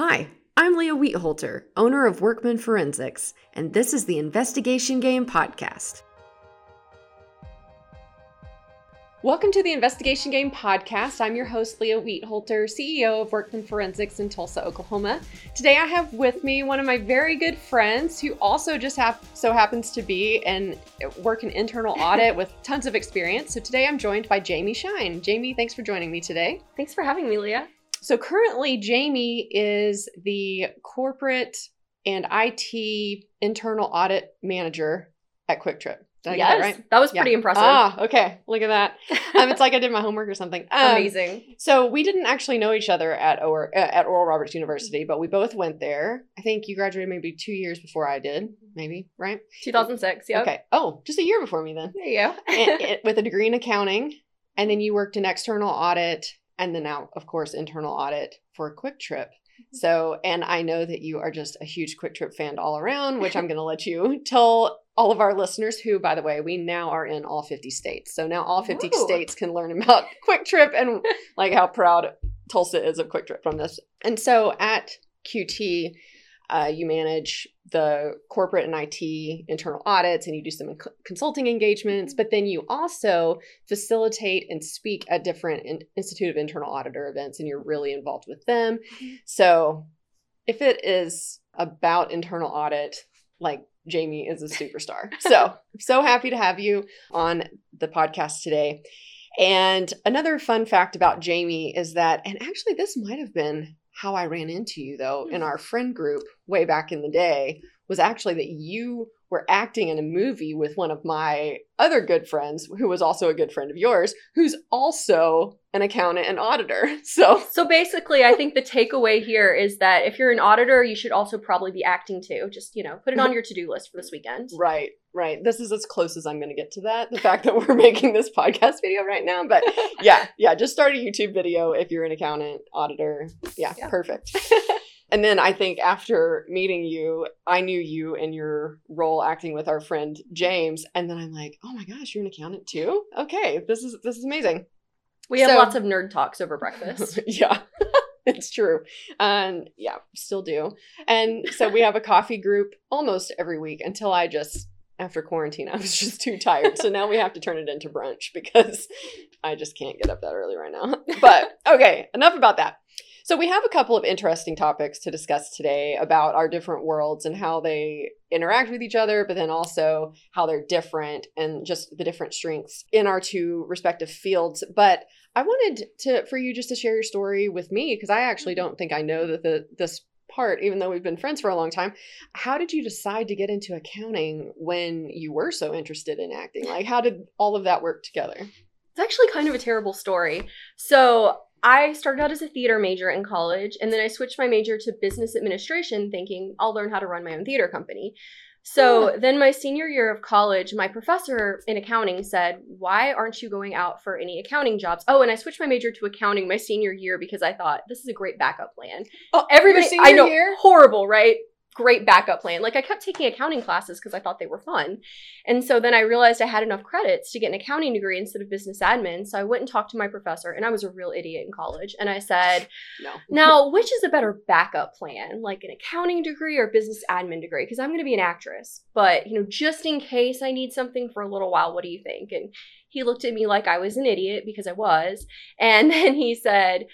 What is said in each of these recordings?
Hi, I'm Leah Wietholter, owner of Workman Forensics, and this is the Investigation Game Podcast. Welcome to the Investigation Game Podcast. I'm your host, Leah Wietholter, CEO of Workman Forensics in Tulsa, Oklahoma. Today I have with me one of my very good friends who also just have, so happens to be and work in internal audit with tons of experience. So today I'm joined by Jami Shine. Jami, thanks for joining me today. Thanks for having me, Leah. So currently, Jami is the corporate and IT internal audit manager at QuikTrip. Did I yes, right? That was pretty impressive. Ah, okay. Look at that. Um, it's like I did my homework or something. Um, Amazing. So we didn't actually know each other at or- uh, at Oral Roberts University, but we both went there. I think you graduated maybe two years before I did, maybe right? 2006. Yeah. Okay. Oh, just a year before me then, There you go. and, and- with a degree in accounting, and then you worked in external audit, and then now, of course, internal audit for QuikTrip. Mm-hmm. So, and I know that you are just a huge QuikTrip fan all around, which I'm going to let you tell all of our listeners who, by the way, we now are in all 50 states. So now all 50 Ooh. states can learn about QuikTrip and like how proud Tulsa is of QuikTrip from this. And so at QT, uh, you manage the corporate and IT internal audits and you do some co- consulting engagements, but then you also facilitate and speak at different in- Institute of Internal Auditor events and you're really involved with them. So if it is about internal audit, like Jami is a superstar. So so happy to have you on the podcast today. And another fun fact about Jami is that, and actually, this might have been how I ran into you though in mm-hmm. our friend group way back in the day, was actually that you were acting in a movie with one of my other good friends, who was also a good friend of yours, who's also an accountant and auditor. So, So basically, I think the takeaway here is that if you're an auditor, you should also probably be acting too. Just, you know, put it on mm-hmm. your to do list for this weekend. right, right. This is as close as I'm going to get to that. The fact that we're making this podcast video right now, but yeah, yeah, just start a YouTube video if you're an accountant, auditor. Yeah, Yeah. perfect. and then I think after meeting you, I knew you and your role acting with our friend James, and then I'm like, oh my gosh, you're an accountant too? Okay, this is this is amazing. We have So- lots of nerd talks over breakfast. yeah. It's true. And yeah, still do. And so we have a coffee group almost every week until I just after quarantine I was just too tired. So now we have to turn it into brunch because I just can't get up that early right now. But okay, enough about that. So we have a couple of interesting topics to discuss today about our different worlds and how they interact with each other, but then also how they're different and just the different strengths in our two respective fields. But I wanted to for you just to share your story with me because I actually mm-hmm. don't think I know that the this part, even though we've been friends for a long time. How did you decide to get into accounting when you were so interested in acting? Like, how did all of that work together? It's actually kind of a terrible story. So I started out as a theater major in college, and then I switched my major to business administration, thinking I'll learn how to run my own theater company. So then, my senior year of college, my professor in accounting said, Why aren't you going out for any accounting jobs? Oh, and I switched my major to accounting my senior year because I thought this is a great backup plan. Oh, Everybody, I know, year? horrible, right? Great backup plan. Like I kept taking accounting classes because I thought they were fun. And so then I realized I had enough credits to get an accounting degree instead of business admin. So I went and talked to my professor, and I was a real idiot in college. And I said, No. Now, which is a better backup plan, like an accounting degree or business admin degree? Because I'm going to be an actress. But, you know, just in case I need something for a little while, what do you think? And he looked at me like I was an idiot because I was. And then he said, "Yeah,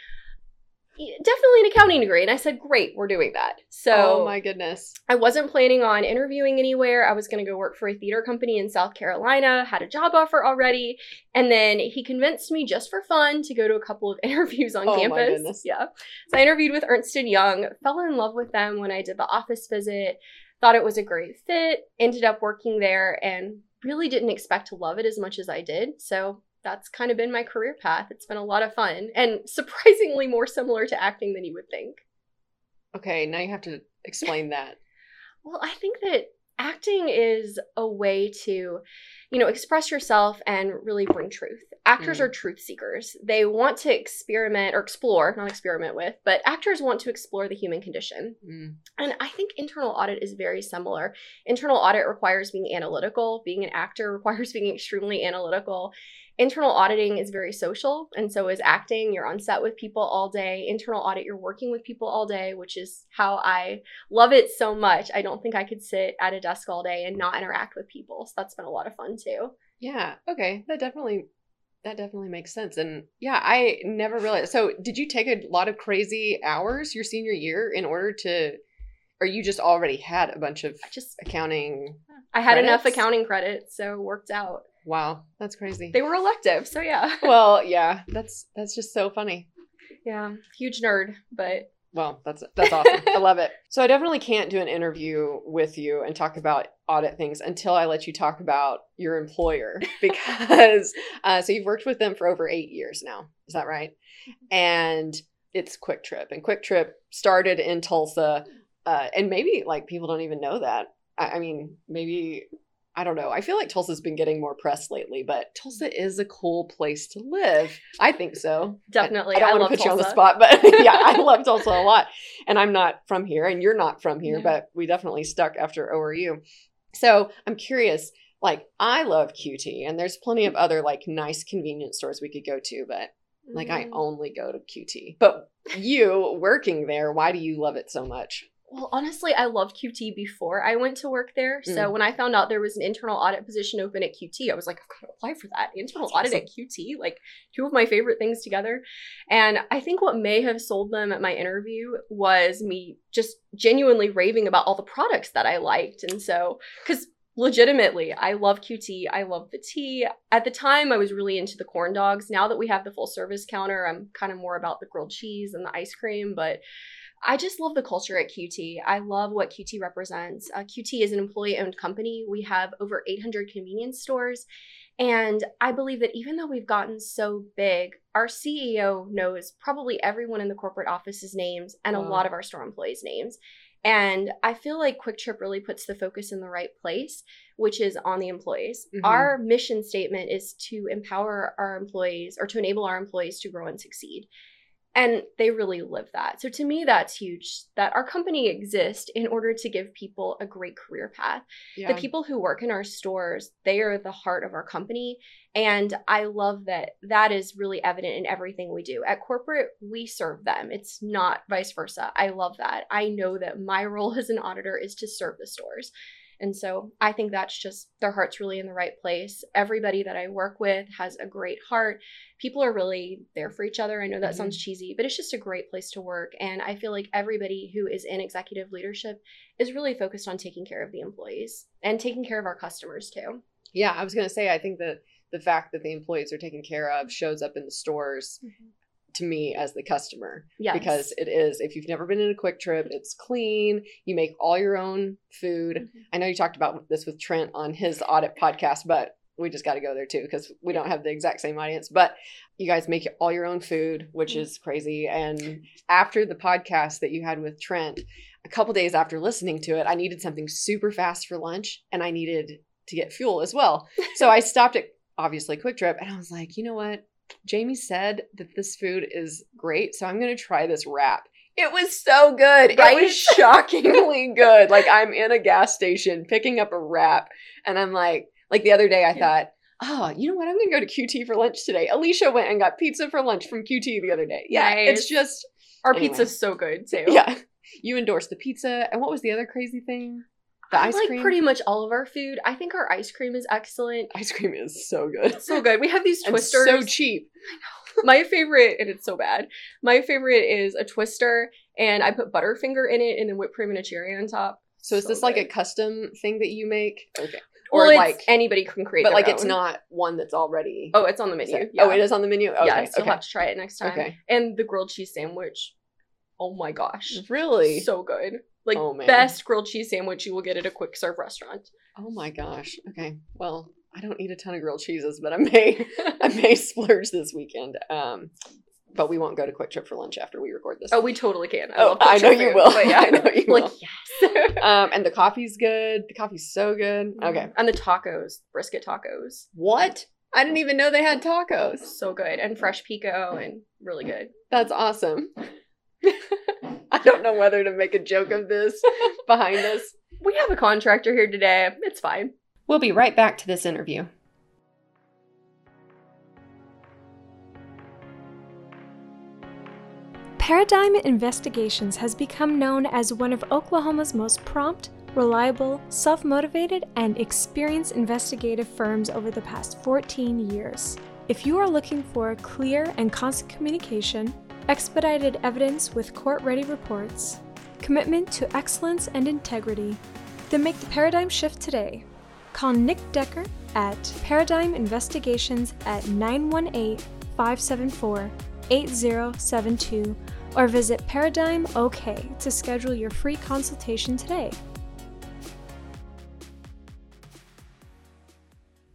Definitely an accounting degree. And I said, Great, we're doing that. So oh my goodness. I wasn't planning on interviewing anywhere. I was going to go work for a theater company in South Carolina, had a job offer already. And then he convinced me just for fun to go to a couple of interviews on Oh, my campus. goodness. Yeah. So I interviewed with Ernst and Young, fell in love with them when I did the office visit, thought it was a great fit, ended up working there and really didn't expect to love it as much as I did. So that's kind of been my career path. It's been a lot of fun and surprisingly more similar to acting than you would think. Okay, now you have to explain that. Well, I think that acting is a way to, you know, express yourself and really bring truth. Actors Mm. are truth seekers. They want to experiment or explore, not experiment with, but actors want to explore the human condition. Mm. And I think internal audit is very similar. Internal audit requires being analytical, being an actor requires being extremely analytical. Internal auditing is very social, and so is acting. You're on set with people all day. Internal audit, you're working with people all day, which is how I love it so much. I don't think I could sit at a desk all day and not interact with people. So that's been a lot of fun too. Yeah. Okay. That definitely that definitely makes sense. And yeah, I never realized. So, did you take a lot of crazy hours your senior year in order to or you just already had a bunch of I just accounting? I had enough accounting credits, so it worked out. Wow, that's crazy. They were elective, so yeah. well, yeah, that's that's just so funny. yeah, huge nerd, but Well, that's that's awesome. I love it. So I definitely can't do an interview with you and talk about audit things until I let you talk about your employer because uh, so you've worked with them for over eight years now. Is that right? And it's QuikTrip, and QuikTrip started in Tulsa, uh, and maybe like people don't even know that. I, I mean, maybe I don't know. I feel like Tulsa's been getting more press lately, but Tulsa is a cool place to live. I think so. definitely. I don't want to put you on the spot, but yeah, I love Tulsa a lot. And I'm not from here, and you're not from here, Yeah. but we definitely stuck after ORU. So I'm curious. Like I love QT, and there's plenty of other like nice convenience stores we could go to, but like I Mm. only go to QT. But you working there, why do you love it so much? Well, honestly, I loved QT before I went to work there. So Mm. when I found out there was an internal audit position open at QT, I was like, I've got to apply for that. Internal That's audit at QT, like two of my favorite things together. And I think what may have sold them at my interview was me just genuinely raving about all the products that I liked. And so, because legitimately, I love QT. I love the tea. At the time, I was really into the corn dogs. Now that we have the full service counter, I'm kind of more about the grilled cheese and the ice cream. But I just love the culture at QT. I love what QT represents. Uh, QT is an employee owned company. We have over 800 convenience stores. And I believe that even though we've gotten so big, our CEO knows probably everyone in the corporate office's names and a lot of our store employees' names. And I feel like QuikTrip really puts the focus in the right place, which is on the employees. Mhm. Our mission statement is to empower our employees or to enable our employees to grow and succeed. And they really live that. So to me, that's huge that our company exists in order to give people a great career path. Yeah. The people who work in our stores, they are the heart of our company. And I love that that is really evident in everything we do. At corporate, we serve them. It's not vice versa. I love that. I know that my role as an auditor is to serve the stores. And so I think that's just their heart's really in the right place. Everybody that I work with has a great heart. People are really there for each other. I know that Mhm. sounds cheesy, but it's just a great place to work. And I feel like everybody who is in executive leadership is really focused on taking care of the employees and taking care of our customers too. yeah, I was gonna say I think that the fact that the employees are taken care of shows up in the stores to me as the customer. Yes. because it is if you've never been in a quiktrip it's clean you make all your own food Mhm. i know you talked about this with trent on his audit podcast but we just got to go there too because we don't have the exact same audience but you guys make all your own food which Mhm. is crazy and after the podcast that you had with trent a couple days after listening to it i needed something super fast for lunch and i needed to get fuel as well so i stopped at obviously quiktrip and i was like you know what Jami said that this food is great, so I'm going to try this wrap. It was so good. Right? It was shockingly good. Like I'm in a gas station picking up a wrap and I'm like like the other day I Yeah. thought, "Oh, you know what? I'm going to go to QT for lunch today." Alicia went and got pizza for lunch from QT the other day. Yeah, it's just Our Anyway. pizza's so good too. yeah. You endorsed the pizza, and what was the other crazy thing? The I ice like cream. pretty much all of our food. I think our ice cream is excellent. ice cream is so good. So good. We have these twisters. so cheap. My favorite, and it's so bad. My favorite is a twister, and I put Butterfinger in it, and then whipped cream and a cherry on top. So is So this like a custom thing that you make? Okay. Or well, like anybody can create, but like it's not one that's already Oh, it's on the menu. Yeah. Oh, it is on the menu. Okay. yeah, I still okay. have to try it next time. Okay. And the grilled cheese sandwich. Oh my gosh, Really? so good! Like Oh, best grilled cheese sandwich you will get at a quick serve restaurant. oh my gosh. Okay. Well, I don't eat a ton of grilled cheeses, but I may I may splurge this weekend. Um, but we won't go to QuikTrip for lunch after we record this. Oh, we totally can. I Oh, I know Trip you will. But yeah, I know you like will. yes. um, and the coffee's good. The coffee's so good. Okay. And the tacos, brisket tacos. What? I didn't even know they had tacos. So good. And fresh pico and really good. That's awesome. I don't know whether to make a joke of this behind us. We have a contractor here today. It's fine. We'll be right back to this interview. Paradigm Investigations has become known as one of Oklahoma's most prompt, reliable, self motivated, and experienced investigative firms over the past 14 years. If you are looking for clear and constant communication, expedited evidence with court ready reports, commitment to excellence and integrity, then make the paradigm shift today. Call Nick Decker at Paradigm Investigations at 918 574 8072 or visit Paradigm OK to schedule your free consultation today.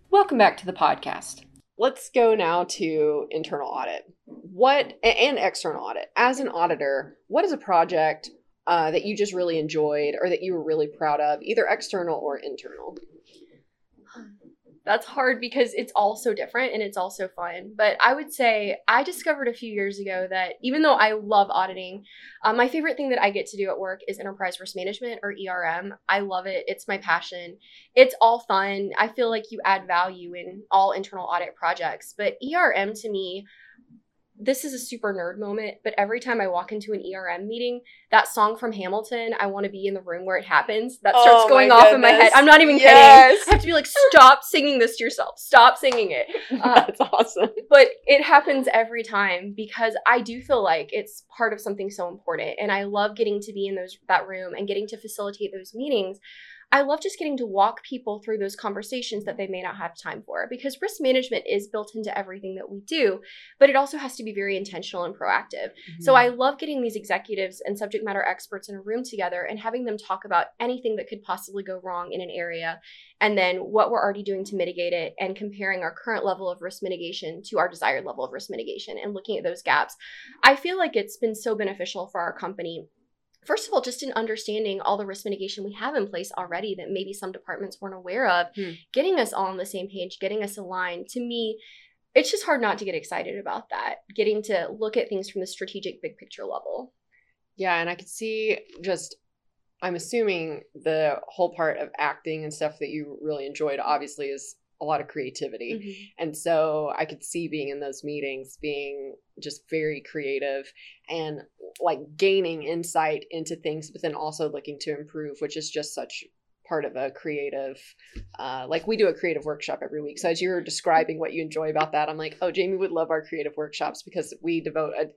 Welcome back to the podcast. Let's go now to internal audit. What and external audit. As an auditor, what is a project uh, that you just really enjoyed or that you were really proud of, either external or internal? that's hard because it's all so different and it's also fun. But I would say I discovered a few years ago that even though I love auditing, um, my favorite thing that I get to do at work is enterprise risk management or ERM. I love it. It's my passion. It's all fun. I feel like you add value in all internal audit projects. But ERM to me, this is a super nerd moment, but every time I walk into an ERM meeting, that song from Hamilton, I want to be in the room where it happens, that starts oh going off goodness. in my head. I'm not even yes. kidding. I have to be like, stop singing this to yourself. Stop singing it. Uh, That's awesome. But it happens every time because I do feel like it's part of something so important. And I love getting to be in those that room and getting to facilitate those meetings I love just getting to walk people through those conversations that they may not have time for because risk management is built into everything that we do, but it also has to be very intentional and proactive. Mm-hmm. So I love getting these executives and subject matter experts in a room together and having them talk about anything that could possibly go wrong in an area and then what we're already doing to mitigate it and comparing our current level of risk mitigation to our desired level of risk mitigation and looking at those gaps. I feel like it's been so beneficial for our company first of all, just in understanding all the risk mitigation we have in place already that maybe some departments weren't aware of, hmm. getting us all on the same page, getting us aligned. To me, it's just hard not to get excited about that, getting to look at things from the strategic big picture level. Yeah, and I could see just I'm assuming the whole part of acting and stuff that you really enjoyed obviously is a lot of creativity. Mm-hmm. And so I could see being in those meetings being just very creative and like gaining insight into things, but then also looking to improve, which is just such part of a creative uh, like we do a creative workshop every week so as you were describing what you enjoy about that i'm like oh jami would love our creative workshops because we devote a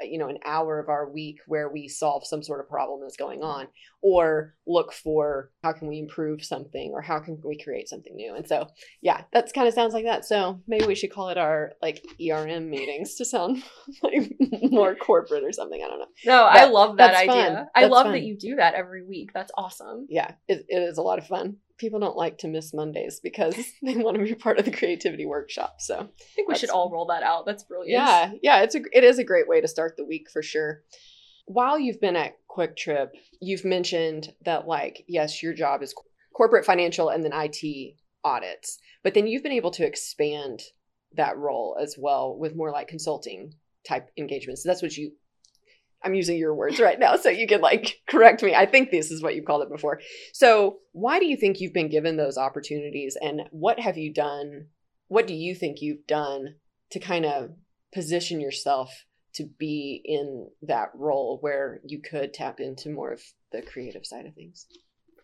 you know an hour of our week where we solve some sort of problem that's going on or look for how can we improve something or how can we create something new. And so yeah that's kind of sounds like that. So maybe we should call it our like erm meetings to sound like more corporate or something i don't know. No but i love that idea. I love fun. that you do that every week. That's awesome. Yeah it, it is a lot of fun people don't like to miss Mondays because they want to be part of the creativity workshop. So I think we should all roll that out. That's brilliant. Yeah, yeah, it's a it is a great way to start the week for sure. While you've been at QuikTrip, you've mentioned that like yes, your job is corporate financial and then IT audits, but then you've been able to expand that role as well with more like consulting type engagements. So that's what you I'm using your words right now, so you can like correct me. I think this is what you called it before. So, why do you think you've been given those opportunities, and what have you done? What do you think you've done to kind of position yourself to be in that role where you could tap into more of the creative side of things?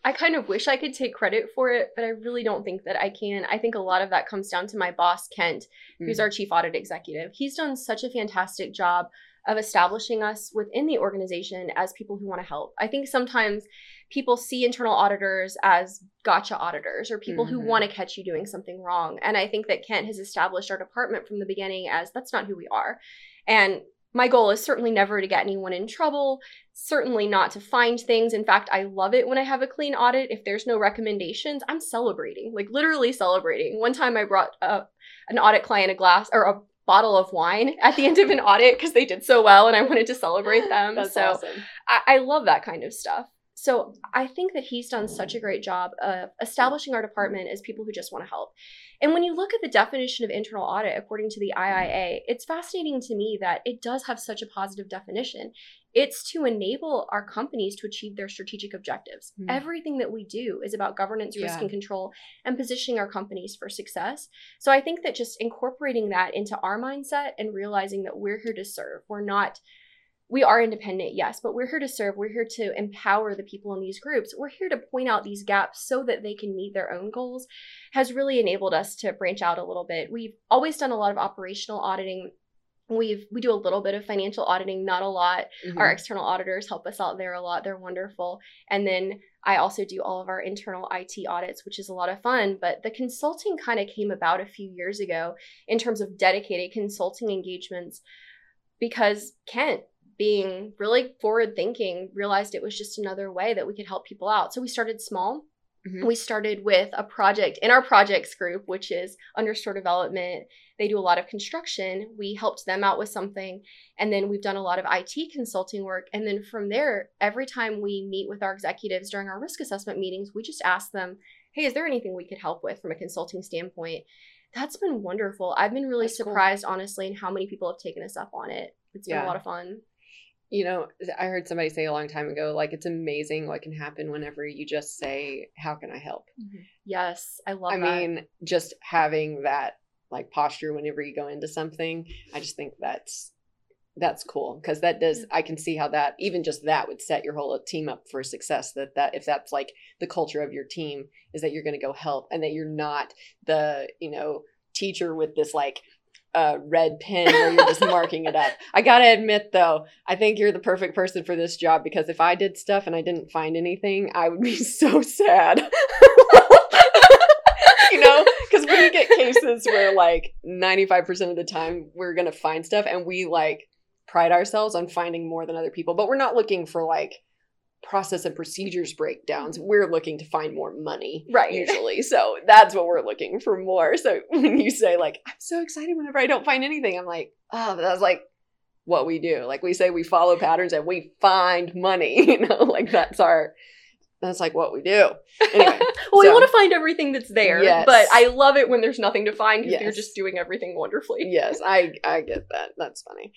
I kind of wish I could take credit for it, but I really don't think that I can. I think a lot of that comes down to my boss, Kent, who's mm. our chief audit executive. He's done such a fantastic job of establishing us within the organization as people who want to help. I think sometimes people see internal auditors as gotcha auditors or people mm-hmm. who want to catch you doing something wrong. And I think that Kent has established our department from the beginning as that's not who we are. And my goal is certainly never to get anyone in trouble, certainly not to find things. In fact, I love it when I have a clean audit. If there's no recommendations, I'm celebrating, like literally celebrating. One time I brought uh, an audit client a glass or a bottle of wine at the end of an audit because they did so well and I wanted to celebrate them. That's so awesome. I-, I love that kind of stuff. So I think that he's done such a great job of establishing our department as people who just want to help. And when you look at the definition of internal audit according to the IIA, it's fascinating to me that it does have such a positive definition. It's to enable our companies to achieve their strategic objectives. Mm. Everything that we do is about governance, risk, and control and positioning our companies for success. So I think that just incorporating that into our mindset and realizing that we're here to serve, we're not we are independent, yes, but we're here to serve. We're here to empower the people in these groups. We're here to point out these gaps so that they can meet their own goals, has really enabled us to branch out a little bit. We've always done a lot of operational auditing. We've we do a little bit of financial auditing, not a lot. Mhm. Our external auditors help us out there a lot. They're wonderful. And then I also do all of our internal IT audits, which is a lot of fun. But the consulting kind of came about a few years ago in terms of dedicated consulting engagements because Kent, being really forward thinking, realized it was just another way that we could help people out. So we started small. Mhm. We started with a project in our projects group, which is understore development. They do a lot of construction. We helped them out with something. And then we've done a lot of IT consulting work. And then from there, every time we meet with our executives during our risk assessment meetings, we just ask them, hey, is there anything we could help with from a consulting standpoint? That's been wonderful. I've been really That's cool. surprised, honestly, in how many people have taken us up on it. It's been Yeah. a lot of fun. You know, I heard somebody say a long time ago, like it's amazing what can happen whenever you just say, "How can I help?" Mm-hmm. Yes, I love I that. mean, just having that like posture whenever you go into something, I just think that's that's cool because that does mm. I can see how that even just that would set your whole team up for success that that if that's like the culture of your team is that you're going to go help and that you're not the, you know, teacher with this like uh, red pen where you're just marking it up. I gotta admit though, I think you're the perfect person for this job because if I did stuff and I didn't find anything, I would be so sad. you know, because we get cases where like 95% of the time we're gonna find stuff and we like pride ourselves on finding more than other people, but we're not looking for like process and procedures breakdowns. Mm-hmm. We're looking to find more money Right. usually. So that's what we're looking for more. So when you say like, I'm so excited whenever I don't find anything, I'm like, oh, that's like what we do. Like we say we follow patterns and we find money, you know, like that's our that's like what we do. Anyway, well, we want to find everything that's there, Yes. but I love it when there's nothing to find because you're just doing everything wonderfully. yes, I I get that. That's funny.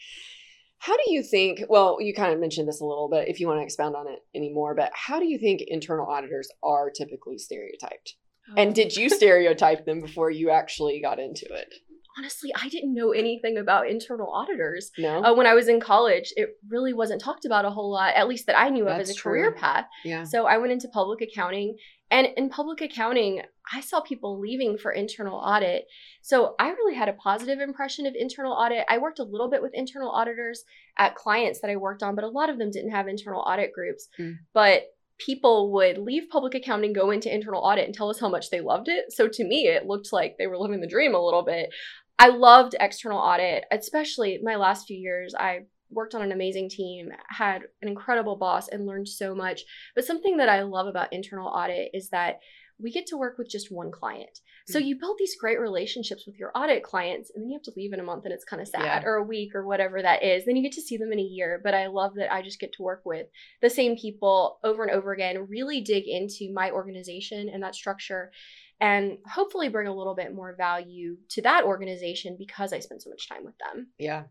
How do you think? Well, you kind of mentioned this a little bit. If you want to expound on it anymore, but how do you think internal auditors are typically stereotyped? And did you stereotype them before you actually got into it? honestly, I didn't know anything about internal auditors. No. Uh, when I was in college, it really wasn't talked about a whole lot, at least that I knew of as That's a career path. yeah. So I went into public accounting. And in public accounting, I saw people leaving for internal audit. So I really had a positive impression of internal audit. I worked a little bit with internal auditors at clients that I worked on, but a lot of them didn't have internal audit groups. Mm. But people would leave public accounting, go into internal audit, and tell us how much they loved it. So to me, it looked like they were living the dream a little bit. I loved external audit, especially my last few years. I worked on an amazing team, had an incredible boss, and learned so much. But something that I love about internal audit is that we get to work with just one client. So mm. you build these great relationships with your audit clients, and then you have to leave in a month and it's kind of sad, Yeah. or a week, or whatever that is. Then you get to see them in a year. But I love that I just get to work with the same people over and over again, really dig into my organization and that structure, and hopefully bring a little bit more value to that organization because I spend so much time with them. Yeah.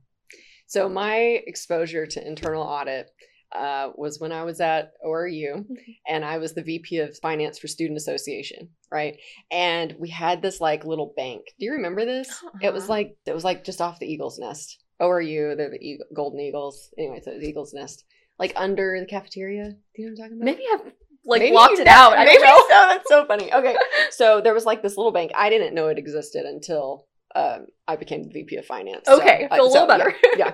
So my exposure to internal audit uh, was when I was at ORU and I was the VP of Finance for Student Association, right? And we had this like little bank. Do you remember this? It was Uh-uh. like it was like just off the Eagles Nest. ORU, they're the Eagle, Golden Eagles. Anyway, so was Eagles Nest, like under the cafeteria. Do you know what I'm talking about? Maybe I've like Maybe blocked it out. I Maybe don't know. so. That's so funny. Okay, so there was like this little bank. I didn't know it existed until um, I became the VP of Finance. So, Okay, uh, feel a so, little better. yeah.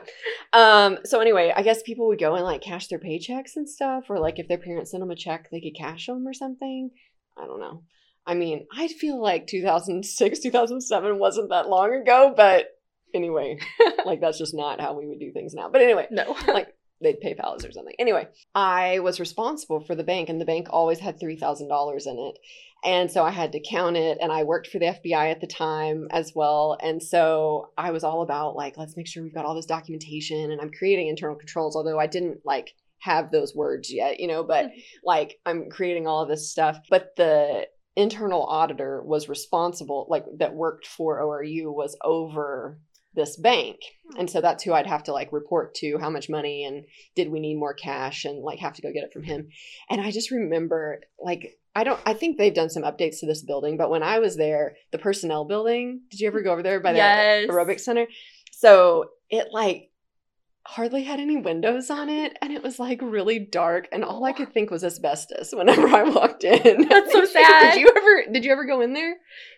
Um. So anyway, I guess people would go and like cash their paychecks and stuff, or like if their parents sent them a check, they could cash them or something. I don't know. I mean, I feel like 2006, 2007 wasn't that long ago, but anyway, like that's just not how we would do things now. But anyway, no. like they'd PayPal us or something. Anyway, I was responsible for the bank, and the bank always had three thousand dollars in it, and so I had to count it. And I worked for the FBI at the time as well, and so I was all about like let's make sure we've got all this documentation, and I'm creating internal controls. Although I didn't like have those words yet, you know, but like I'm creating all of this stuff. But the internal auditor was responsible, like that worked for ORU was over this bank. Hmm. And so that's who I'd have to like report to how much money and did we need more cash and like have to go get it from him. And I just remember like I don't I think they've done some updates to this building, but when I was there, the personnel building, did you ever go over there by the Yes. aerobic center? So it like hardly had any windows on it and it was like really dark and all I could think was asbestos whenever I walked in. That's so sad. did you ever did you ever go in there?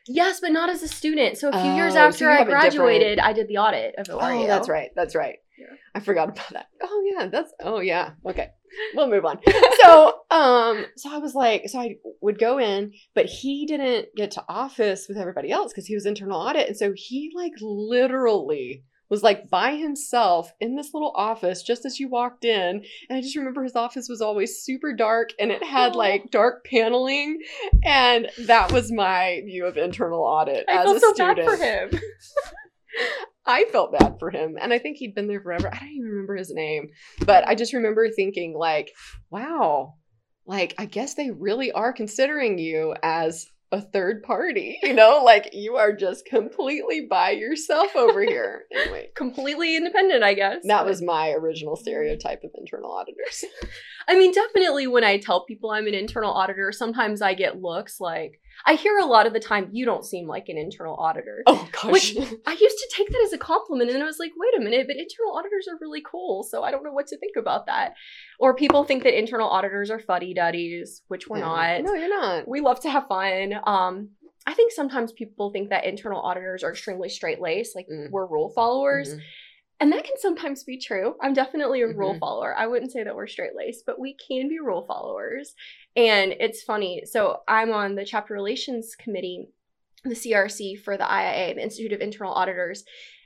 Yes, but not as a student. So a few years Oh, so after you I a different- graduated, I did the audit of ORU. Oh, that's right. That's right. Yeah. I forgot about that. Oh yeah, that's oh yeah. Okay. We'll move on. so um so I was like so I would go in, but he didn't get to office with everybody else because he was internal audit. And so he like literally was like by himself in this little office just as you walked in. And I just remember his office was always super dark and it had like dark paneling. And that was my view of internal audit I as feel a so student. bad for him. I felt bad for him. And I think he'd been there forever. I don't even remember his name. But I just remember thinking, like, wow, like, I guess they really are considering you as a third party. You know, like you are just completely by yourself over here. Anyway, Completely independent, I guess. that was my original stereotype of internal auditors. I mean, definitely when I tell people I'm an internal auditor, sometimes I get looks like I hear a lot of the time, you don't seem like an internal auditor. Oh, gosh. Which- I used to take that as a compliment, and then I was like, wait a minute, but internal auditors are really cool, so I don't know what to think about that. Or people think that internal auditors are fuddy duddies, which we're Yeah. not. No, you're not. We love to have fun. Um, I think sometimes people think that internal auditors are extremely straight laced, like Mm. we're rule followers. Mhm. And that can sometimes be true. I'm definitely a rule Mhm. follower. I wouldn't say that we're straight laced, but we can be rule followers. And it's funny. So I'm on the chapter relations committee, the CRC for the IIA, the Institute of Internal Auditors.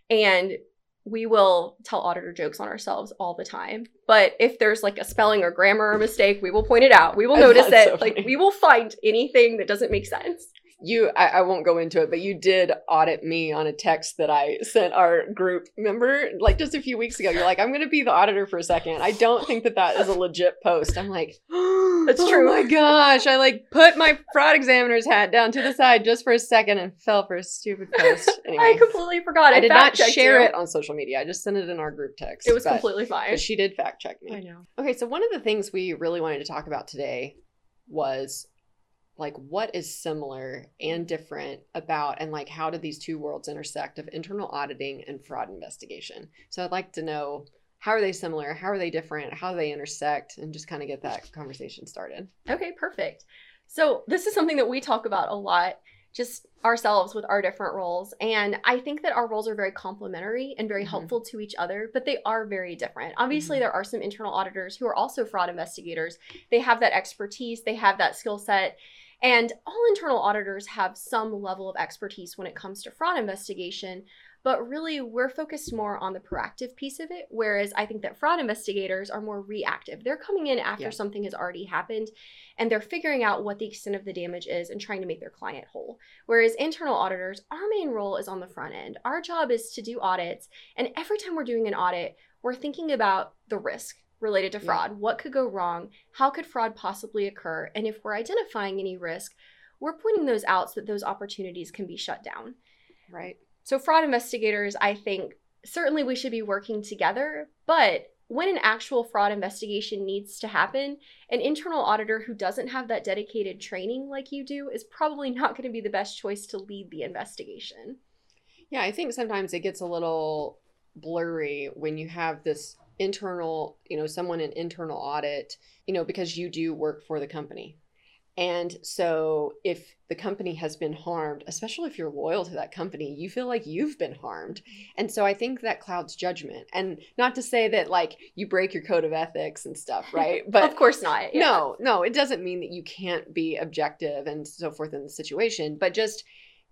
And we will tell auditor jokes on ourselves all the time. But if there's like a spelling or grammar mistake, we will point it out. We will notice it. so like we will find anything that doesn't make sense. You I, I won't go into it but you did audit me on a text that i sent our group remember like just a few weeks ago you're like i'm gonna be the auditor for a second i don't think that that is a legit post i'm like That's true oh my gosh i like put my fraud examiner's hat down to the side just for a second and fell for a stupid post anyway I completely forgot. I did not share you. it on social media i just sent it in our group text It was but- completely fine. but she did fact check me I know. Okay, so one of the things we really wanted to talk about today was like what is similar and different about and like how do these two worlds intersect of internal auditing and fraud investigation. So I'd like to know how are they similar, how are they different, how do they intersect and just kind of get that conversation started. Okay, perfect. So, this is something that we talk about a lot, just ourselves with our different roles. And I think that our roles are very complementary and very Mhm. helpful to each other, but they are very different. Obviously, Mhm. there are some internal auditors who are also fraud investigators. They have that expertise, they have that skill set. And all internal auditors have some level of expertise when it comes to fraud investigation, but really we're focused more on the proactive piece of it. Whereas I think that fraud investigators are more reactive. They're coming in after Yeah. something has already happened and they're figuring out what the extent of the damage is and trying to make their client whole. Whereas internal auditors, our main role is on the front end. Our job is to do audits, and every time we're doing an audit, we're thinking about the risk related to Yeah. fraud. What could go wrong? How could fraud possibly occur? And if we're identifying any risk, we're pointing those out so that those opportunities can be shut down. Right. So, fraud investigators, I think certainly we should be working together, but when an actual fraud investigation needs to happen, an internal auditor who doesn't have that dedicated training like you do is probably not going to be the best choice to lead the investigation. Yeah, I think sometimes it gets a little blurry when you have this internal, you know, someone in internal audit, you know, because you do work for the company. And so if the company has been harmed, especially if you're loyal to that company, you feel like you've been harmed. And so I think that clouds judgment. And not to say that like you break your code of ethics and stuff, right? But of course not. yeah. no, no, it doesn't mean that you can't be objective and so forth in the situation, but just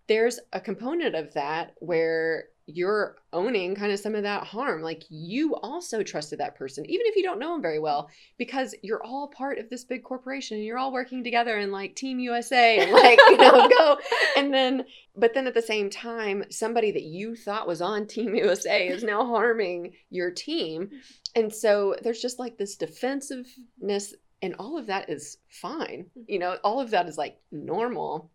there's a component of that where you're owning kind of some of that harm. Like you also trusted that person, even if you don't know them very well, because you're all part of this big corporation and you're all working together and like Team USA and like, you know, go. And then, but then at the same time, somebody that you thought was on Team USA is now harming your team. And so there's just like this defensiveness, and all of that is fine. Mm-hmm. You know, all of that is like normal.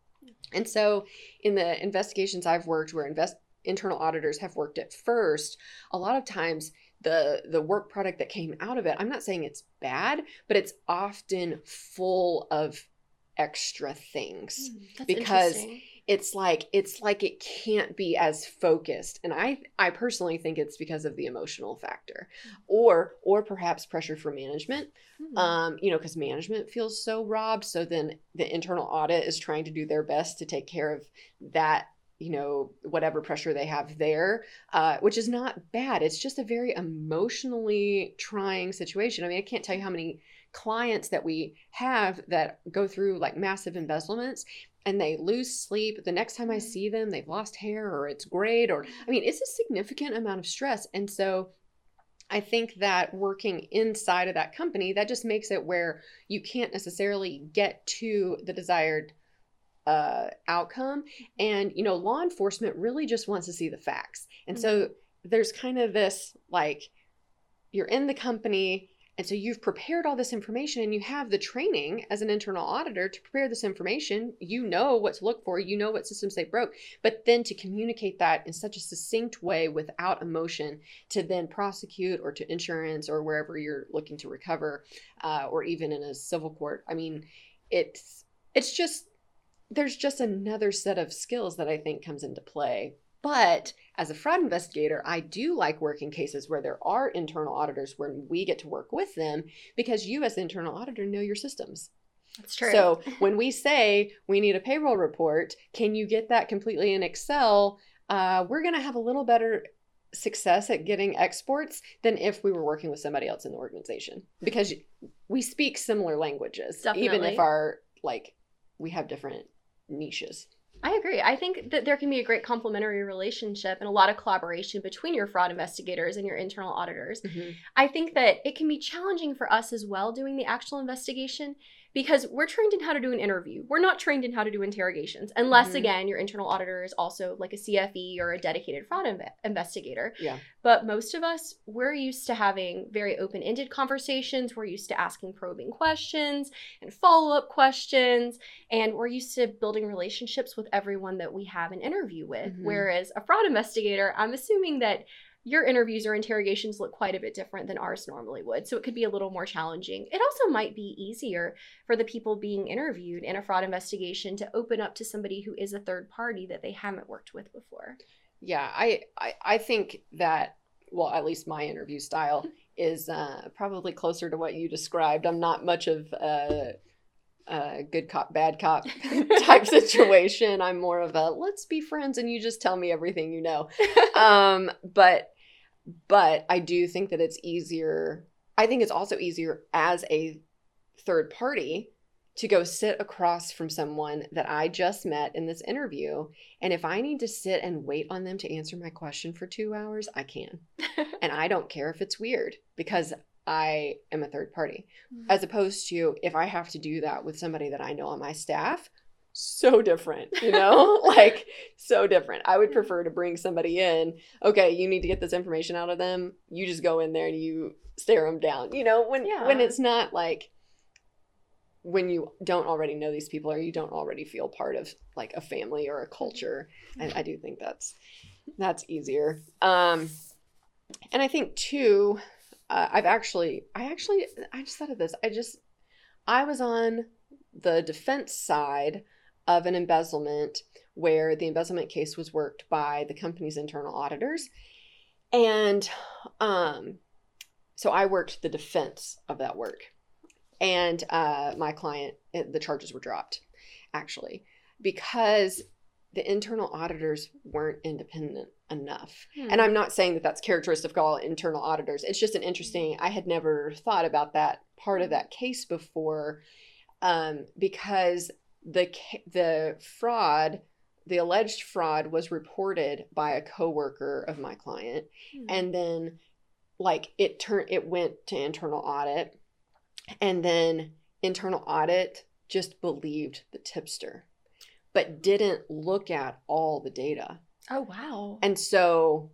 And so in the investigations I've worked where invest internal auditors have worked at first, a lot of times the the work product that came out of it, I'm not saying it's bad, but it's often full of extra things Mm, because it's like it's like it can't be as focused. And i i personally think it's because of the emotional factor or or perhaps pressure from management. Hmm. um you know because management feels so robbed. So then the internal audit is trying to do their best to take care of that you know whatever pressure they have there uh, which is not bad. It's just a very emotionally trying situation. I mean i can't tell you how many clients that we have that go through like massive embezzlements and they lose sleep. The next time i see them they've lost hair or it's grayed or i mean it's a significant amount of stress. And so I think that working inside of that company, that just makes it where you can't necessarily get to the desired uh, outcome. And, you know, law enforcement really just wants to see the facts. And so there's kind of this like, you're in the company, and so you've prepared all this information and you have the training as an internal auditor to prepare this information. You know what to look for, you know what systems they broke, but then to communicate that in such a succinct way without emotion to then prosecute or to insurance or wherever you're looking to recover, uh, or even in a civil court. I mean, it's it's just there's just another set of skills that I think comes into play. But as a fraud investigator, I do like working cases where there are internal auditors where we get to work with them because you, as the internal auditor, know your systems. That's true. So when we say we need a payroll report, can you get that completely in Excel? Uh, we're going to have a little better success at getting exports than if we were working with somebody else in the organization because we speak similar languages, even if our like we have different niches. I agree. I think that there can be a great complementary relationship and a lot of collaboration between your fraud investigators and your internal auditors. Mm-hmm. I think that it can be challenging for us as well doing the actual investigation because we're trained in how to do an interview. We're not trained in how to do interrogations, unless, Mhm. again, your internal auditor is also like a CFE or a dedicated fraud inve- investigator. Yeah. But most of us, we're used to having very open ended conversations. We're used to asking probing questions and follow up questions. And we're used to building relationships with everyone that we have an interview with. Mhm. Whereas a fraud investigator, I'm assuming that your interviews or interrogations look quite a bit different than ours normally would. So it could be a little more challenging. It also might be easier for the people being interviewed in a fraud investigation to open up to somebody who is a third party that they haven't worked with before. Yeah, I, I I think that well, at least my interview style is uh, probably closer to what you described. I'm not much of a, a good cop, bad cop type situation. I'm more of a let's be friends and you just tell me everything you know. um, but but I do think that it's easier. I think it's also easier as a third party to go sit across from someone that I just met in this interview. And if I need to sit and wait on them to answer my question for two hours, I can. and I don't care if it's weird because I am a third party. Mm-hmm. As opposed to if I have to do that with somebody that I know on my staff, so different, you know? like, so different. I would prefer to bring somebody in. Okay, you need to get this information out of them. You just go in there and you stare them down. You know, when when it's not like when you don't already know these people or you don't already feel part of like a family or a culture. I, I do think that's that's easier. Um, and I think too, uh, I've actually, I actually, I just thought of this. I just, I was on the defense side of an embezzlement where the embezzlement case was worked by the company's internal auditors, and um, so I worked the defense of that work, and uh, my client, the charges were dropped, actually, because the internal auditors weren't independent enough. And I'm not saying that that's characteristic of all internal auditors. It's just an interesting, I had never thought about that part of that case before um, because the the fraud the alleged fraud was reported by a coworker of my client Hmm. and then like it turned it went to internal audit and then internal audit just believed the tipster but didn't look at all the data oh wow. and so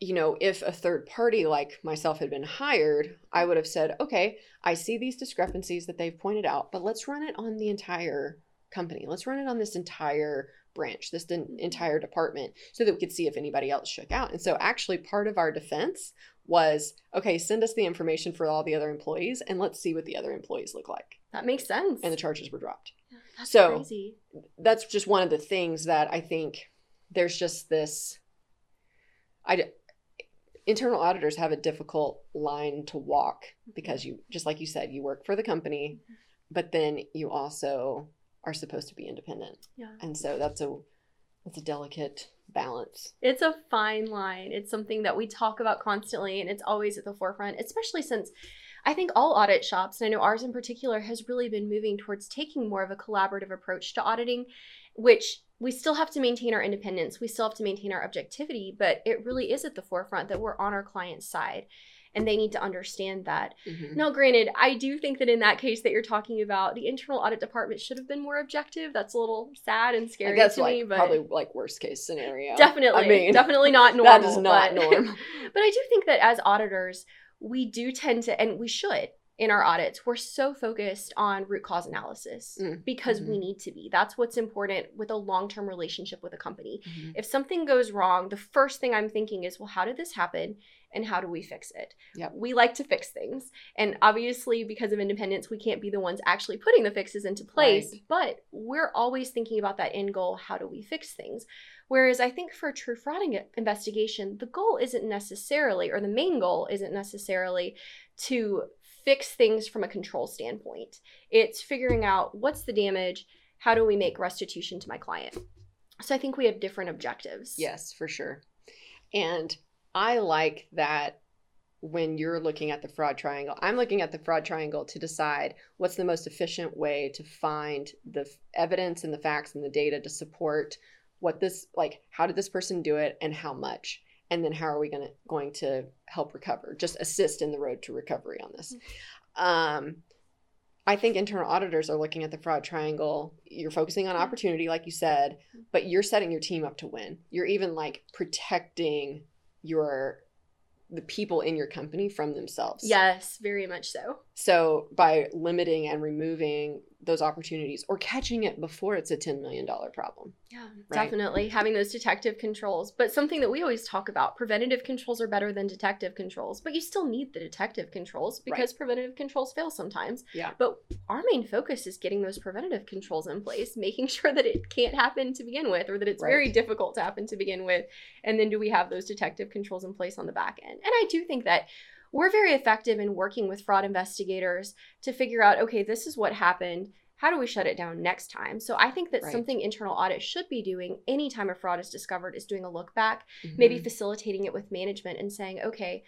you know if a third party like myself had been hired i would have said okay i see these discrepancies that they've pointed out but let's run it on the entire company let's run it on this entire branch this en- mm-hmm. entire department so that we could see if anybody else shook out and so actually part of our defense was okay send us the information for all the other employees and let's see what the other employees look like that makes sense. and the charges were dropped That's so- crazy. that's just one of the things that I think there's just this. I, internal auditors have a difficult line to walk mm-hmm. because you just like you said you work for the company, mm-hmm. but then you also are supposed to be independent, Yeah. and so that's a that's a delicate balance. It's a fine line. It's something that we talk about constantly, and it's always at the forefront, especially since I think all audit shops, and I know ours in particular, has really been moving towards taking more of a collaborative approach to auditing, which we still have to maintain our independence. We still have to maintain our objectivity, but it really is at the forefront that we're on our client's side. And they need to understand that. Mhm. Now, granted, I do think that in that case that you're talking about, the internal audit department should have been more objective. That's a little sad and scary Like that's to like me, but probably like worst case scenario. definitely, I mean, definitely not normal. that is not but, norm. but I do think that as auditors, we do tend to, and we should in our audits, we're so focused on root cause analysis Mm, because we mhm. need to be. That's what's important with a long term relationship with a company. Mhm. If something goes wrong, the first thing I'm thinking is, well, how did this happen? And how do we fix it? Yep. We like to fix things. And obviously, because of independence, we can't be the ones actually putting the fixes into place. Right. But we're always thinking about that end goal how do we fix things? Whereas I think for a true fraud investigation, the goal isn't necessarily, or the main goal isn't necessarily to fix things from a control standpoint. It's figuring out what's the damage, how do we make restitution to my client. So I think we have different objectives. Yes, for sure. And I like that when you're looking at the fraud triangle, I'm looking at the fraud triangle to decide what's the most efficient way to find the evidence and the facts and the data to support what this like how did this person do it and how much? And then how are we going to going to help recover just assist in the road to recovery on this. Um i think internal auditors are looking at the fraud triangle. You're focusing on opportunity like you said but you're setting your team up to win. You're even like protecting your the people in your company from themselves Yes, very much so. so by limiting and removing those opportunities or catching it before it's a $10 million problem Yeah, Right. definitely having those detective controls. But something that we always talk about preventative controls are better than detective controls, but you still need the detective controls because preventative controls fail sometimes. Yeah. But our main focus is getting those preventative controls in place, making sure that it can't happen to begin with or that it's very difficult to happen to begin with. And then do we have those detective controls in place on the back end? And I do think that we're very effective in working with fraud investigators to figure out okay, this is what happened. How do we shut it down next time? So I think that Right. something internal audit should be doing anytime a fraud is discovered is doing a look back, maybe Mhm. facilitating it with management and saying, okay,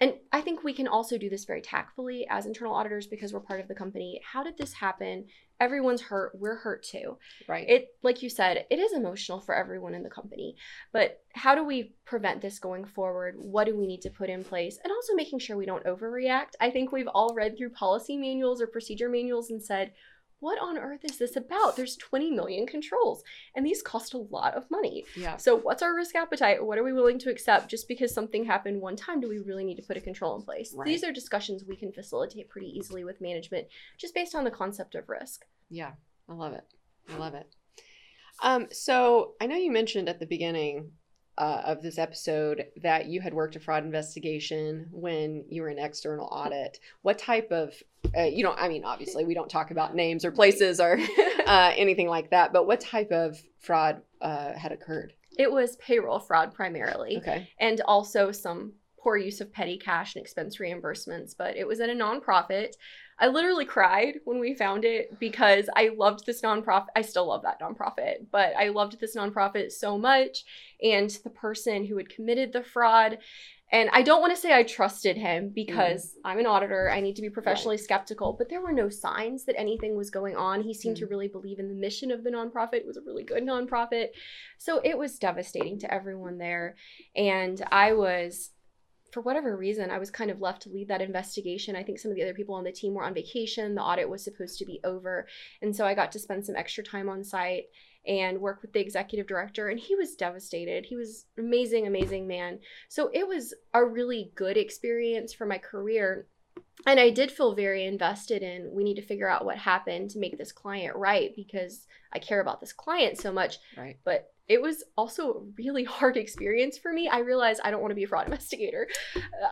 and I think we can also do this very tactfully as internal auditors because we're part of the company. How did this happen? Everyone's hurt. We're hurt too. right It, like you said, it is emotional for everyone in the company. But how do we prevent this going forward? What do we need to put in place? And also making sure we don't overreact. I think we've all read through policy manuals or procedure manuals and said, what on earth is this about? There's 20 million controls, and these cost a lot of money. yeah So, what's our risk appetite? What are we willing to accept just because something happened one time? Do we really need to put a control in place? Right. These are discussions we can facilitate pretty easily with management just based on the concept of risk. Yeah, I love it. I love it. Um, so I know you mentioned at the beginning uh, of this episode that you had worked a fraud investigation when you were in external audit. What type of, uh, you know, I mean, obviously we don't talk about names or places or uh, anything like that, but what type of fraud uh, had occurred? it was payroll fraud primarily, Okay. and also some poor use of petty cash and expense reimbursements, but it was at a nonprofit. I literally cried when we found it because I loved this nonprofit. I still love that nonprofit, but I loved this nonprofit so much. And the person who had committed the fraud, And I don't want to say I trusted him because mm-hmm. I'm an auditor. I need to be professionally skeptical, but there were no signs that anything was going on. He seemed to mm-hmm. really believe in the mission of the nonprofit. It was a really good nonprofit. So it was devastating to everyone there. And I was for whatever reason, I was kind of left to lead that investigation. I think some of the other people on the team were on vacation. The audit was supposed to be over. And so I got to spend some extra time on site and work with the executive director. And he was devastated. He was amazing, amazing man. So it was a really good experience for my career. And I did feel very invested in we need to figure out what happened to make this client right because I care about this client so much. Right. But it was also a really hard experience for me. I realized I don't want to be a fraud investigator.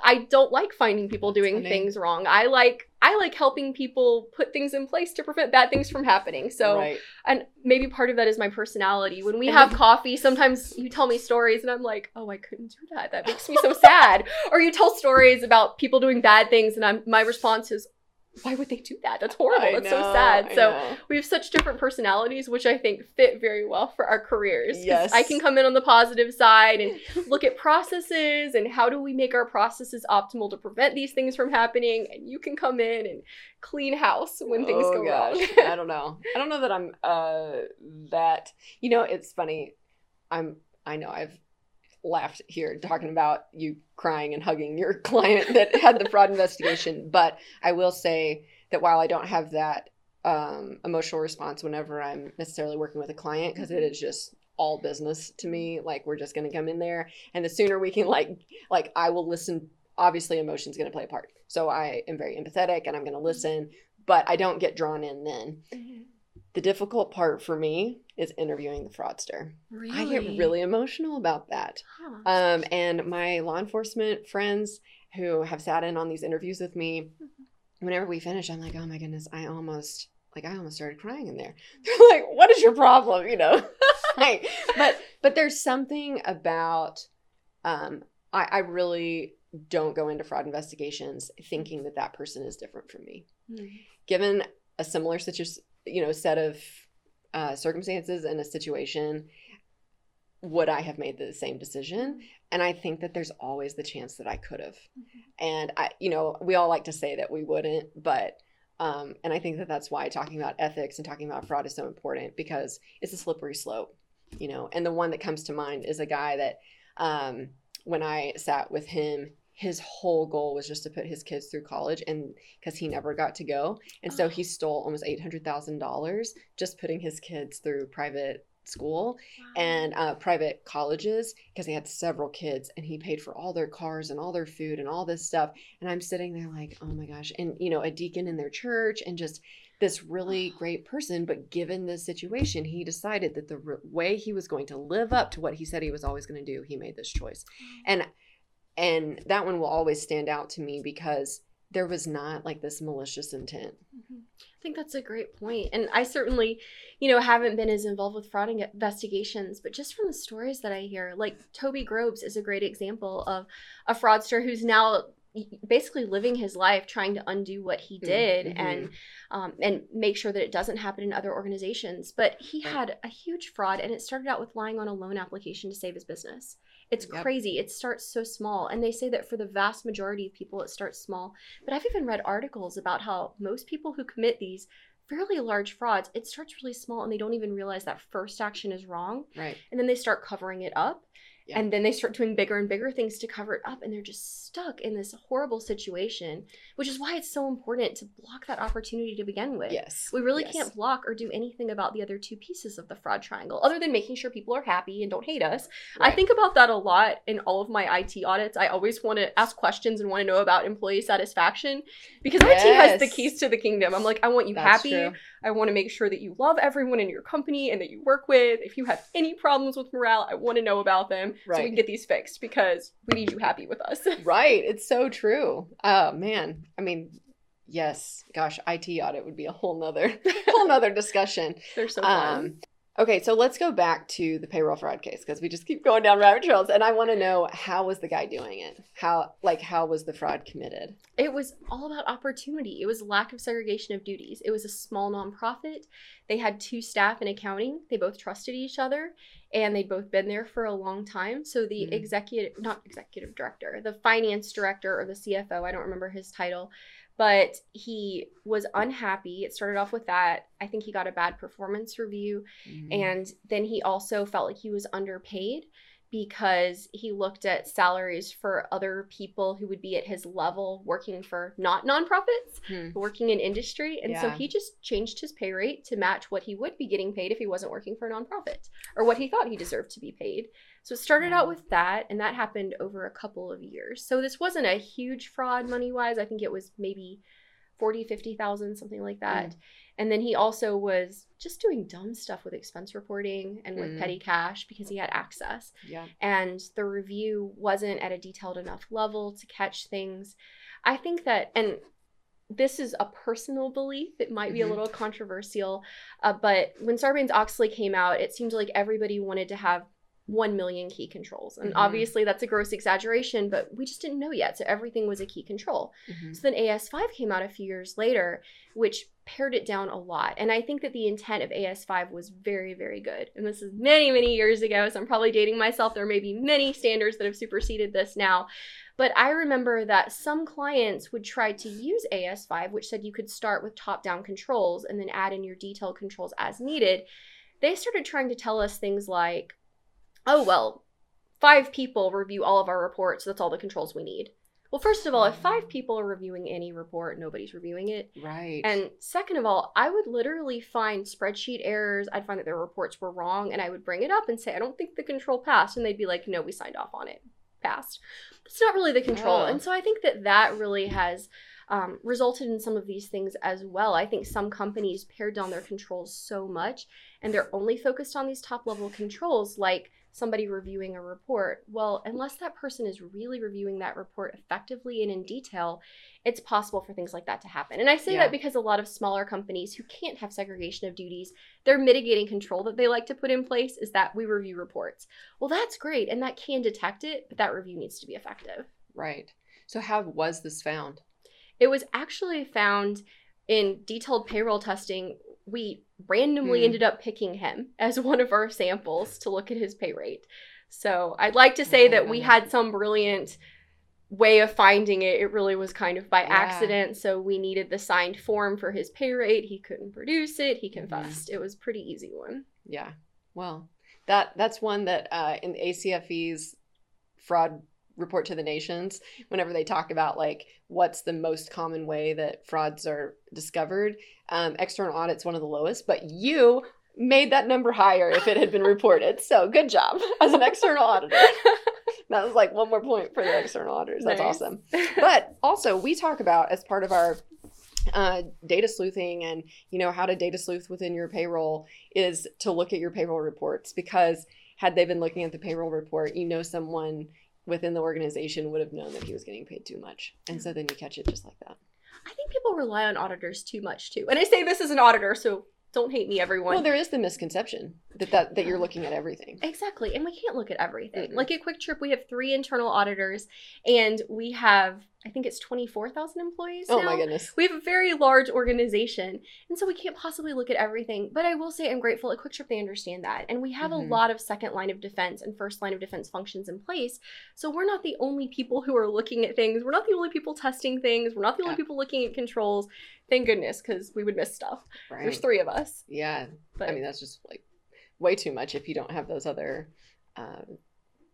I don't like finding people That's doing funny. things wrong. I like I like helping people put things in place to prevent bad things from happening. So right. and maybe part of that is my personality. When we have coffee, sometimes you tell me stories and I'm like, "Oh, I couldn't do that. That makes me so sad." Or you tell stories about people doing bad things and I'm my response is, "Why would they do that? That's horrible. I That's so sad." I So know. we have such different personalities, which I think fit very well for our careers. Yes. I can come in on the positive side and look at processes and how do we make our processes optimal to prevent these things from happening. And you can come in and clean house when things Oh, go gosh. wrong. I don't know. I don't know that I'm uh that you know, it's funny. I'm I know I've laughed here talking about you crying and hugging your client that had the fraud investigation, but I will say that while I don't have that um emotional response whenever I'm necessarily working with a client because it mm-hmm. is just all business to me like we're just going to come in there. And the sooner we can like like I will listen obviously emotion's going to play a part. So I am very empathetic and I'm going to mm-hmm. listen but I don't get drawn in then. Mm-hmm. The difficult part for me is interviewing the fraudster. Really? I get really emotional about that. Huh. Um, and my law enforcement friends who have sat in on these interviews with me, whenever we finish, I'm like, oh my goodness, I almost like I almost started crying in there. They're like, what is your problem? You know? Like, but but there's something about um, I, I really don't go into fraud investigations thinking that that person is different from me Mm. given a similar situation, you know, set of uh, circumstances and a situation, would I have made the same decision? And I think that there's always the chance that I could have. And I, you know, we all like to say that we wouldn't, but, um, and I think that that's why talking about ethics and talking about fraud is so important because it's a slippery slope, you know. And the one that comes to mind is a guy that, um, when I sat with him, his whole goal was just to put his kids through college and because he never got to go and so he stole almost $800000 just putting his kids through private school and uh, private colleges because he had several kids and he paid for all their cars and all their food and all this stuff and i'm sitting there like oh my gosh and you know a deacon in their church and just this really great person but given this situation he decided that the r- way he was going to live up to what he said he was always going to do he made this choice. And and that one will always stand out to me because there was not like this malicious intent Mhm. I think that's a great point. And I certainly, you know, haven't been as involved with fraud investigations, but just from the stories that I hear, like Toby Groves is a great example of a fraudster who's now basically living his life trying to undo what he did Mhm. and um, and make sure that it doesn't happen in other organizations. But he had a huge fraud, and it started out with lying on a loan application to save his business. It's Yep. crazy. It starts so small, and they say that for the vast majority of people, it starts small. But I've even read articles about how most people who commit these fairly large frauds, it starts really small, and they don't even realize that first action is wrong, right and then they start covering it up. Yeah. And then they start doing bigger and bigger things to cover it up, and they're just stuck in this horrible situation, which is why it's so important to block that opportunity to begin with. yes We really Yes. can't block or do anything about the other two pieces of the fraud triangle, other than making sure people are happy and don't hate us. I think about that a lot in all of my IT audits. I always want to ask questions and want to know about employee satisfaction because IT has the keys to the kingdom. I'm like, I want you That's happy. true. I want to make sure that you love everyone in your company and that you work with. If you have any problems with morale, I want to know about them so we can get these fixed because we need you happy with us. Right. It's so true. Oh man. I mean, yes. Gosh, IT audit would be a whole nother whole nother discussion. They're so fun. Um Okay, so let's go back to the payroll fraud case because we just keep going down rabbit trails, and I want to know how was the guy doing it? How like how was the fraud committed? It was all about opportunity. It was lack of segregation of duties. It was a small nonprofit. They had two staff in accounting. They both trusted each other and they'd both been there for a long time. So the Mhm. executive, not executive director, the finance director or the CFO, I don't remember his title, but he was unhappy. It started off with that. I think he got a bad performance review. Mm-hmm. And then he also felt like he was underpaid because he looked at salaries for other people who would be at his level working for not nonprofits, Hmm. working in industry. And so he just changed his pay rate to match what he would be getting paid if he wasn't working for a nonprofit or what he thought he deserved to be paid. So it started out with that, and that happened over a couple of years. So this wasn't a huge fraud money wise. I think it was maybe 40, 50,000, something like that. And then he also was just doing dumb stuff with expense reporting and with Mm. petty cash because he had access. yeah, And the review wasn't at a detailed enough level to catch things. I think that, and this is a personal belief, it might be a little controversial, uh, but when Sarbanes Oxley came out, it seemed like everybody wanted to have 1 million key controls. And Mhm. obviously that's a gross exaggeration, but we just didn't know yet. So everything was a key control. Mhm. So then AS5 came out a few years later, which pared it down a lot. And I think that the intent of AS5 was very, very good. And this is many, many years ago, so I'm probably dating myself. There may be many standards that have superseded this now. But I remember that some clients would try to use AS5, which said you could start with top down controls and then add in your detailed controls as needed. They started trying to tell us things like, oh, well, five people review all of our reports, that's all the controls we need. Well, first of all, if five people are reviewing any report, nobody's reviewing it. right. And second of all, I would literally find spreadsheet errors. I'd find that their reports were wrong, and I would bring it up and say, I don't think the control passed. And they'd be like, no, we signed off on it. Passed. It's not really the control. Oh. And so I think that that really has um, resulted in some of these things as well. I think some companies pared down their controls so much and they're only focused on these top level controls like somebody reviewing a report. Well, unless that person is really reviewing that report effectively and in detail, it's possible for things like that to happen. And I say Yeah. that because a lot of smaller companies who can't have segregation of duties, their mitigating control that they like to put in place is that we review reports. Well, that's great and that can detect it, but that review needs to be effective. right. So how was this found? It was actually found in detailed payroll testing. We randomly Hmm. ended up picking him as one of our samples to look at his pay rate. So I'd like to say that we had some brilliant way of finding it. It really was kind of by Yeah. accident. So we needed the signed form for his pay rate. He couldn't produce it. Mm-hmm. He confessed. It was a pretty easy one. Yeah. Well, that that's one that uh, in the ACFE's fraud report to the nations, whenever they talk about like what's the most common way that frauds are discovered, um, external audit's one of the lowest, but you made that number higher if it had been reported. So good job as an external auditor. That was like one more point for the external auditors. That's Nice. awesome. But also, we talk about as part of our uh, data sleuthing and you know how to data sleuth within your payroll is to look at your payroll reports because had they been looking at the payroll report, you know someone within the organization would have known that he was getting paid too much, and so then you catch it just like that. I think people rely on auditors too much too. And I say this as an auditor, so don't hate me, everyone. Well, there is the misconception that that, that you're looking at everything. Exactly. And we can't look at everything. Mm-mm. Like at QuikTrip, we have three internal auditors and we have, I think it's 24,000 employees. Oh now. my goodness. We have a very large organization. And so we can't possibly look at everything. But I will say I'm grateful at QuikTrip they understand that. And we have Mhm. a lot of second line of defense and first line of defense functions in place. So we're not the only people who are looking at things. We're not the only people testing things. We're not the only Yeah. people looking at controls. Thank goodness, because we would miss stuff. Right. There's three of us. Yeah. But I mean, that's just like way too much if you don't have those other uh,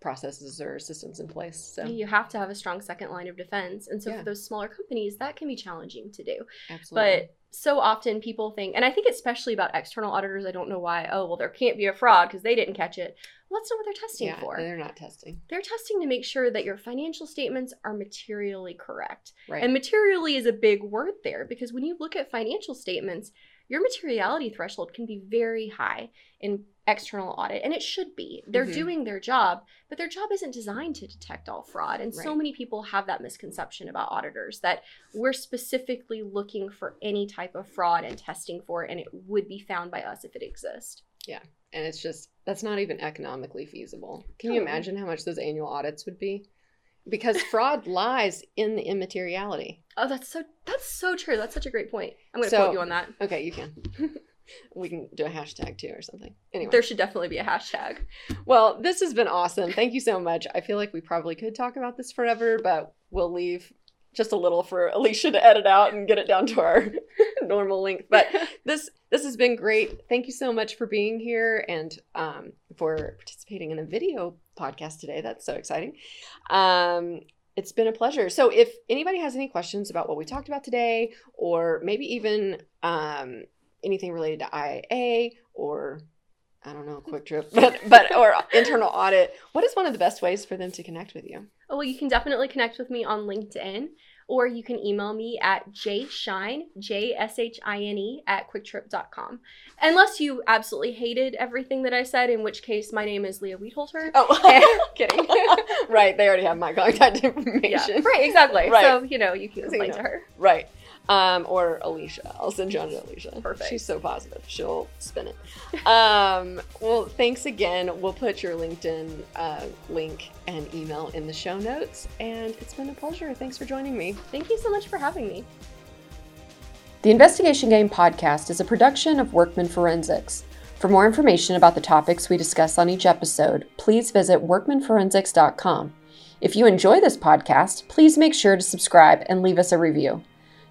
processes or systems in place. So you have to have a strong second line of defense. And so Yeah. for those smaller companies, that can be challenging to do. absolutely. But so often people think, and I think especially about external auditors, I don't know why, oh, well, there can't be a fraud because they didn't catch it. Well, that's not what they're testing yeah, for. they're not testing. They're testing to make sure that your financial statements are materially correct. Right. And materially is a big word there because when you look at financial statements, your materiality threshold can be very high in external audit, and it should be. They're Mhm. doing their job, but their job isn't designed to detect all fraud. And so many people have that misconception about auditors that we're specifically looking for any type of fraud and testing for it, and it would be found by us if it exists. Yeah. And it's just that's not even economically feasible. Can you imagine how much those annual audits would be? Because fraud lies in the immateriality. Oh, that's so that's so true. That's such a great point. I'm gonna So- quote you on that. Okay, you can. we can do a hashtag too or something. Anyway, There should definitely be a hashtag. well, this has been awesome. Thank you so much. I feel like we probably could talk about this forever, but we'll leave just a little for Alicia to edit out and get it down to our normal length. But this this has been great. Thank you so much for being here and um, for participating in a video podcast today. That's so exciting. Um, it's been a pleasure. So, if anybody has any questions about what we talked about today, or maybe even um, anything related to IIA or I don't know, QuikTrip, but but or internal audit, what is one of the best ways for them to connect with you? Oh, well, you can definitely connect with me on LinkedIn, or you can email me at jshine, J S H I N E, at quiktrip.com. Unless you absolutely hated everything that I said, in which case my name is Leah Wietholter. Oh, kidding. right, they already have my contact information. Yeah, right, exactly. Right. So, you know, you can explain you know. to her. Right. Um, or Alicia. I'll send John on to Alicia. Perfect. She's so positive. She'll spin it. Um, well, thanks again. We'll put your LinkedIn uh, link and email in the show notes. And it's been a pleasure. Thanks for joining me. Thank you so much for having me. The Investigation Game podcast is a production of Workman Forensics. For more information about the topics we discuss on each episode, please visit workmanforensics.com. If you enjoy this podcast, please make sure to subscribe and leave us a review.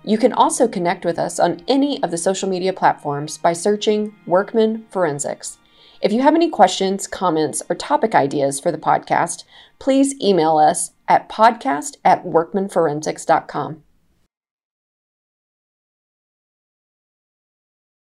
You can also connect with us on any of the social media platforms by searching Workman Forensics. If you have any questions, comments, or topic ideas for the podcast, please email us at podcast at workmanforensics.com.